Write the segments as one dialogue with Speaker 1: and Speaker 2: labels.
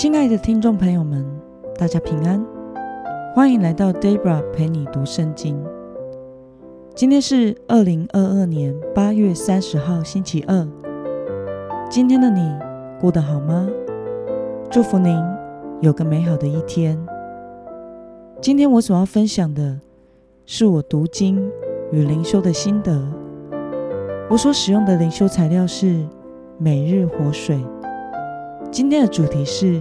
Speaker 1: 亲爱的听众朋友们，大家平安，欢迎来到 Debra 陪你读圣经。今天是二零二二年八月三十号，星期二。今天的你过得好吗？祝福您有个美好的一天。今天我所要分享的是我读经与灵修的心得。我所使用的灵修材料是每日活水。今天的主题是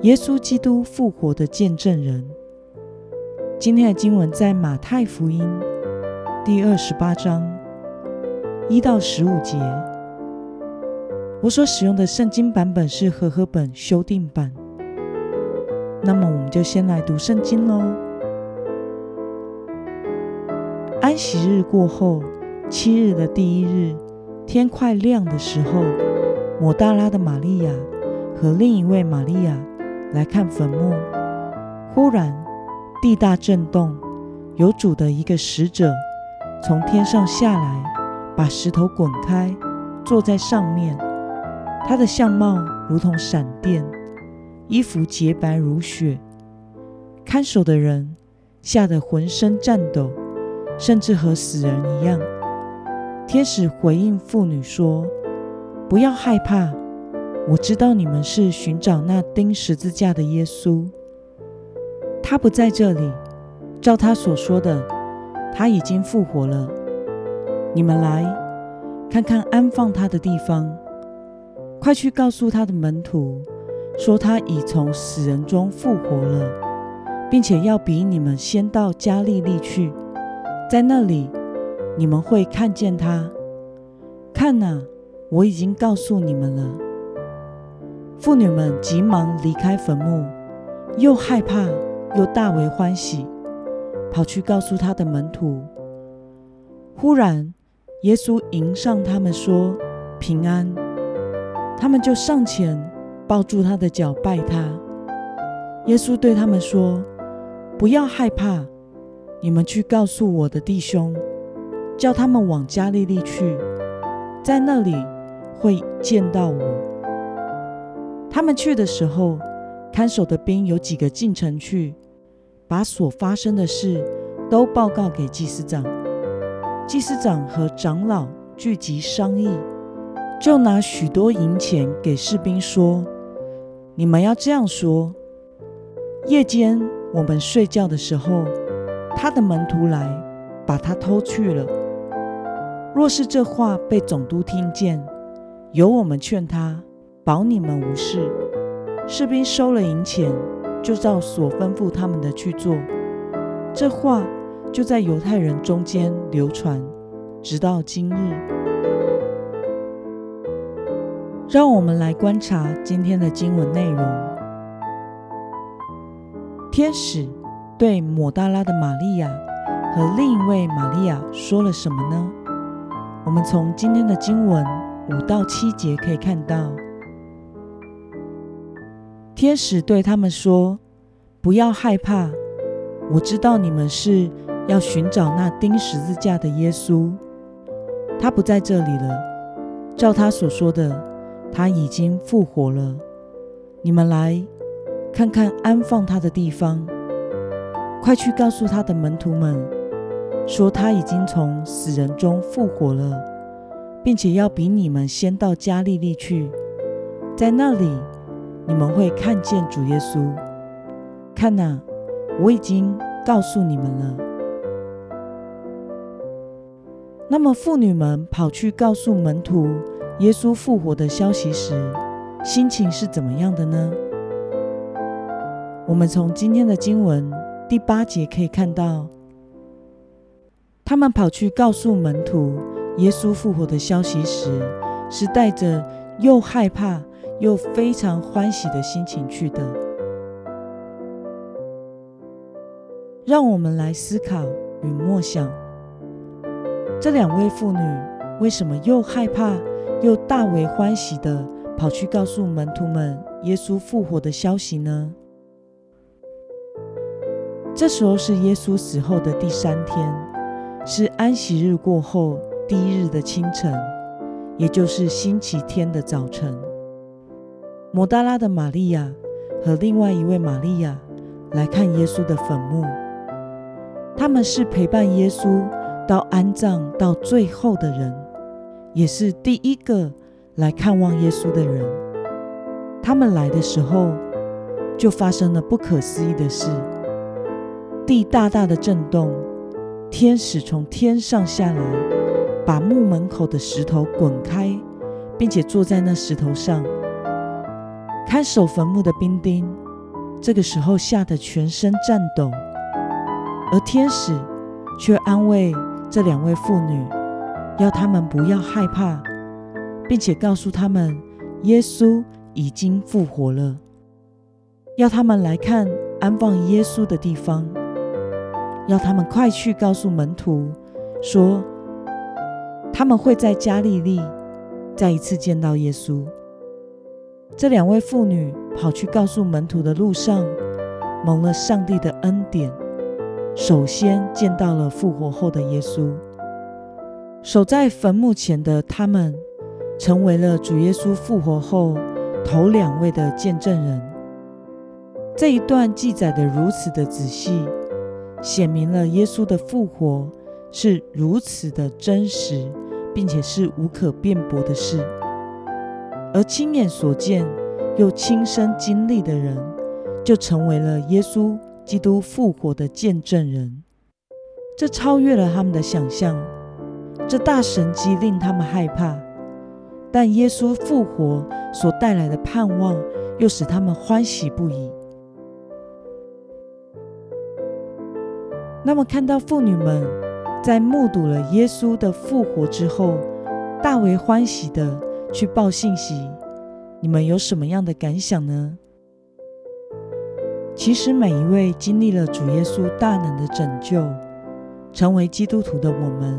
Speaker 1: 耶稣基督复活的见证人。今天的经文在马太福音第二十八章一到十五节。我所使用的圣经版本是和合本修订版。那么，我们就先来读圣经喽。安息日过后，七日的第一日，天快亮的时候，抹大拉的玛利亚。和另一位玛利亚来看坟墓，忽然地大震动，有主的一个使者从天上下来，把石头滚开，坐在上面。他的相貌如同闪电，衣服洁白如雪。看守的人吓得浑身颤抖，甚至和死人一样。天使回应妇女说：“不要害怕。”我知道你们是寻找那钉十字架的耶稣，他不在这里。照他所说的，他已经复活了。你们来看看安放他的地方，快去告诉他的门徒，说他已从死人中复活了，并且要比你们先到加利利去，在那里你们会看见他。看哪，我已经告诉你们了。妇女们急忙离开坟墓，又害怕又大为欢喜，跑去告诉他的门徒。忽然，耶稣迎上他们说：“平安！”他们就上前抱住他的脚拜他。耶稣对他们说：“不要害怕，你们去告诉我的弟兄，叫他们往加利利去，在那里会见到我。”他们去的时候，看守的兵有几个进城去，把所发生的事都报告给祭司长。祭司长和长老聚集商议，就拿许多银钱给士兵说：“你们要这样说：夜间我们睡觉的时候，他的门徒来把他偷去了。若是这话被总督听见，由我们劝他。”保你们无事。士兵收了银钱，就照所吩咐他们的去做。这话就在犹太人中间流传，直到今日。让我们来观察今天的经文内容。天使对抹大拉的玛利亚和另一位玛利亚说了什么呢？我们从今天的经文五到七节可以看到。天使对他们说：“不要害怕，我知道你们是要寻找那钉十字架的耶稣，他不在这里了。照他所说的，他已经复活了。你们来看看安放他的地方，快去告诉他的门徒们，说他已经从死人中复活了，并且要比你们先到加利利去，在那里。”你们会看见主耶稣。看呐，我已经告诉你们了。那么，妇女们跑去告诉门徒耶稣复活的消息时，心情是怎么样的呢？我们从今天的经文第八节可以看到，他们跑去告诉门徒耶稣复活的消息时，是带着又害怕。又非常欢喜的心情去的，让我们来思考与默想：这两位妇女为什么又害怕又大为欢喜的跑去告诉门徒们耶稣复活的消息呢？这时候是耶稣死后的第三天，是安息日过后第一日的清晨，也就是星期天的早晨。摩大拉的玛利亚和另外一位玛利亚来看耶稣的坟墓。他们是陪伴耶稣到安葬到最后的人，也是第一个来看望耶稣的人。他们来的时候，就发生了不可思议的事：地大大的震动，天使从天上下来，把墓门口的石头滚开，并且坐在那石头上。看守坟墓的兵丁，这个时候吓得全身颤抖。而天使却安慰这两位妇女，要他们不要害怕，并且告诉他们耶稣已经复活了，要他们来看安放耶稣的地方，要他们快去告诉门徒说，他们会在加利利再一次见到耶稣。这两位妇女跑去告诉门徒的路上，蒙了上帝的恩典。首先见到了复活后的耶稣，守在坟墓前的他们，成为了主耶稣复活后头两位的见证人。这一段记载的如此的仔细，显明了耶稣的复活是如此的真实，并且是无可辩驳的事。而亲眼所见又亲身经历的人，就成为了耶稣。基督复活的见证人，这超越了他们的想象。这大神机令他们害怕，但耶稣复活所带来的盼望，又使他们欢喜不已。那么，看到妇女们在目睹了耶稣的复活之后，大为欢喜的去报信息，你们有什么样的感想呢？其实，每一位经历了主耶稣大能的拯救，成为基督徒的我们，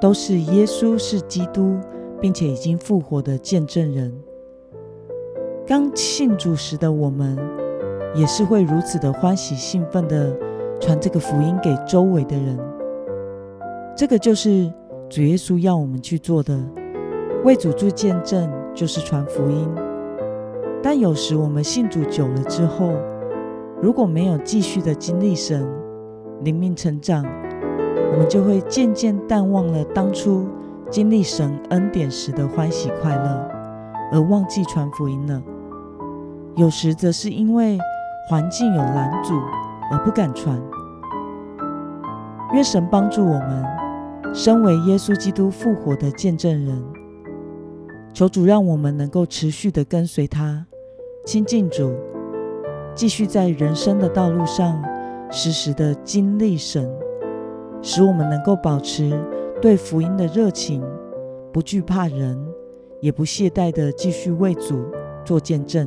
Speaker 1: 都是耶稣是基督，并且已经复活的见证人。刚信主时的我们，也是会如此的欢喜兴奋的传这个福音给周围的人。这个就是主耶稣要我们去做的，为主做见证，就是传福音。但有时我们信主久了之后，如果没有继续的经历神灵命成长，我们就会渐渐淡忘了当初经历神恩典时的欢喜快乐，而忘记传福音了。有时则是因为环境有拦阻而不敢传。愿神帮助我们，身为耶稣基督复活的见证人，求主让我们能够持续的跟随他，亲近主。继续在人生的道路上，时时的经历神，使我们能够保持对福音的热情，不惧怕人，也不懈怠的继续为主做见证，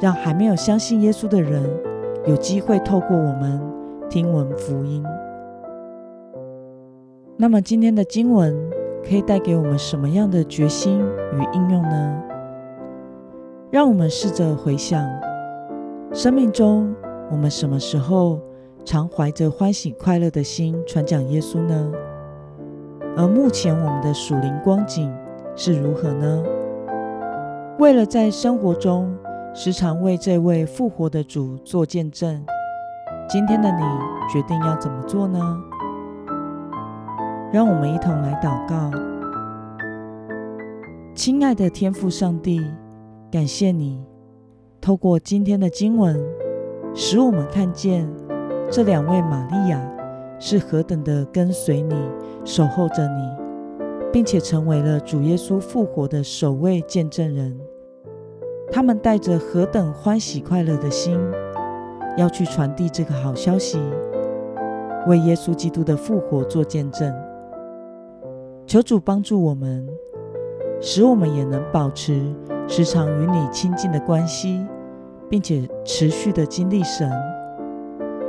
Speaker 1: 让还没有相信耶稣的人有机会透过我们听闻福音。那么今天的经文可以带给我们什么样的决心与应用呢？让我们试着回想。生命中，我们什么时候常怀着欢喜快乐的心传讲耶稣呢？而目前我们的属灵光景是如何呢？为了在生活中时常为这位复活的主做见证，今天的你决定要怎么做呢？让我们一同来祷告。亲爱的天父上帝，感谢你。透过今天的经文，使我们看见这两位玛利亚是何等的跟随你、守候着你，并且成为了主耶稣复活的首位见证人。他们带着何等欢喜快乐的心，要去传递这个好消息，为耶稣基督的复活做见证。求主帮助我们，使我们也能保持时常与你亲近的关系。并且持续的经历神，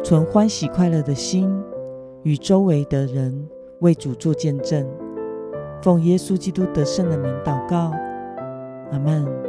Speaker 1: 存欢喜快乐的心，与周围的人为主做见证，奉耶稣基督得胜的名祷告，阿门。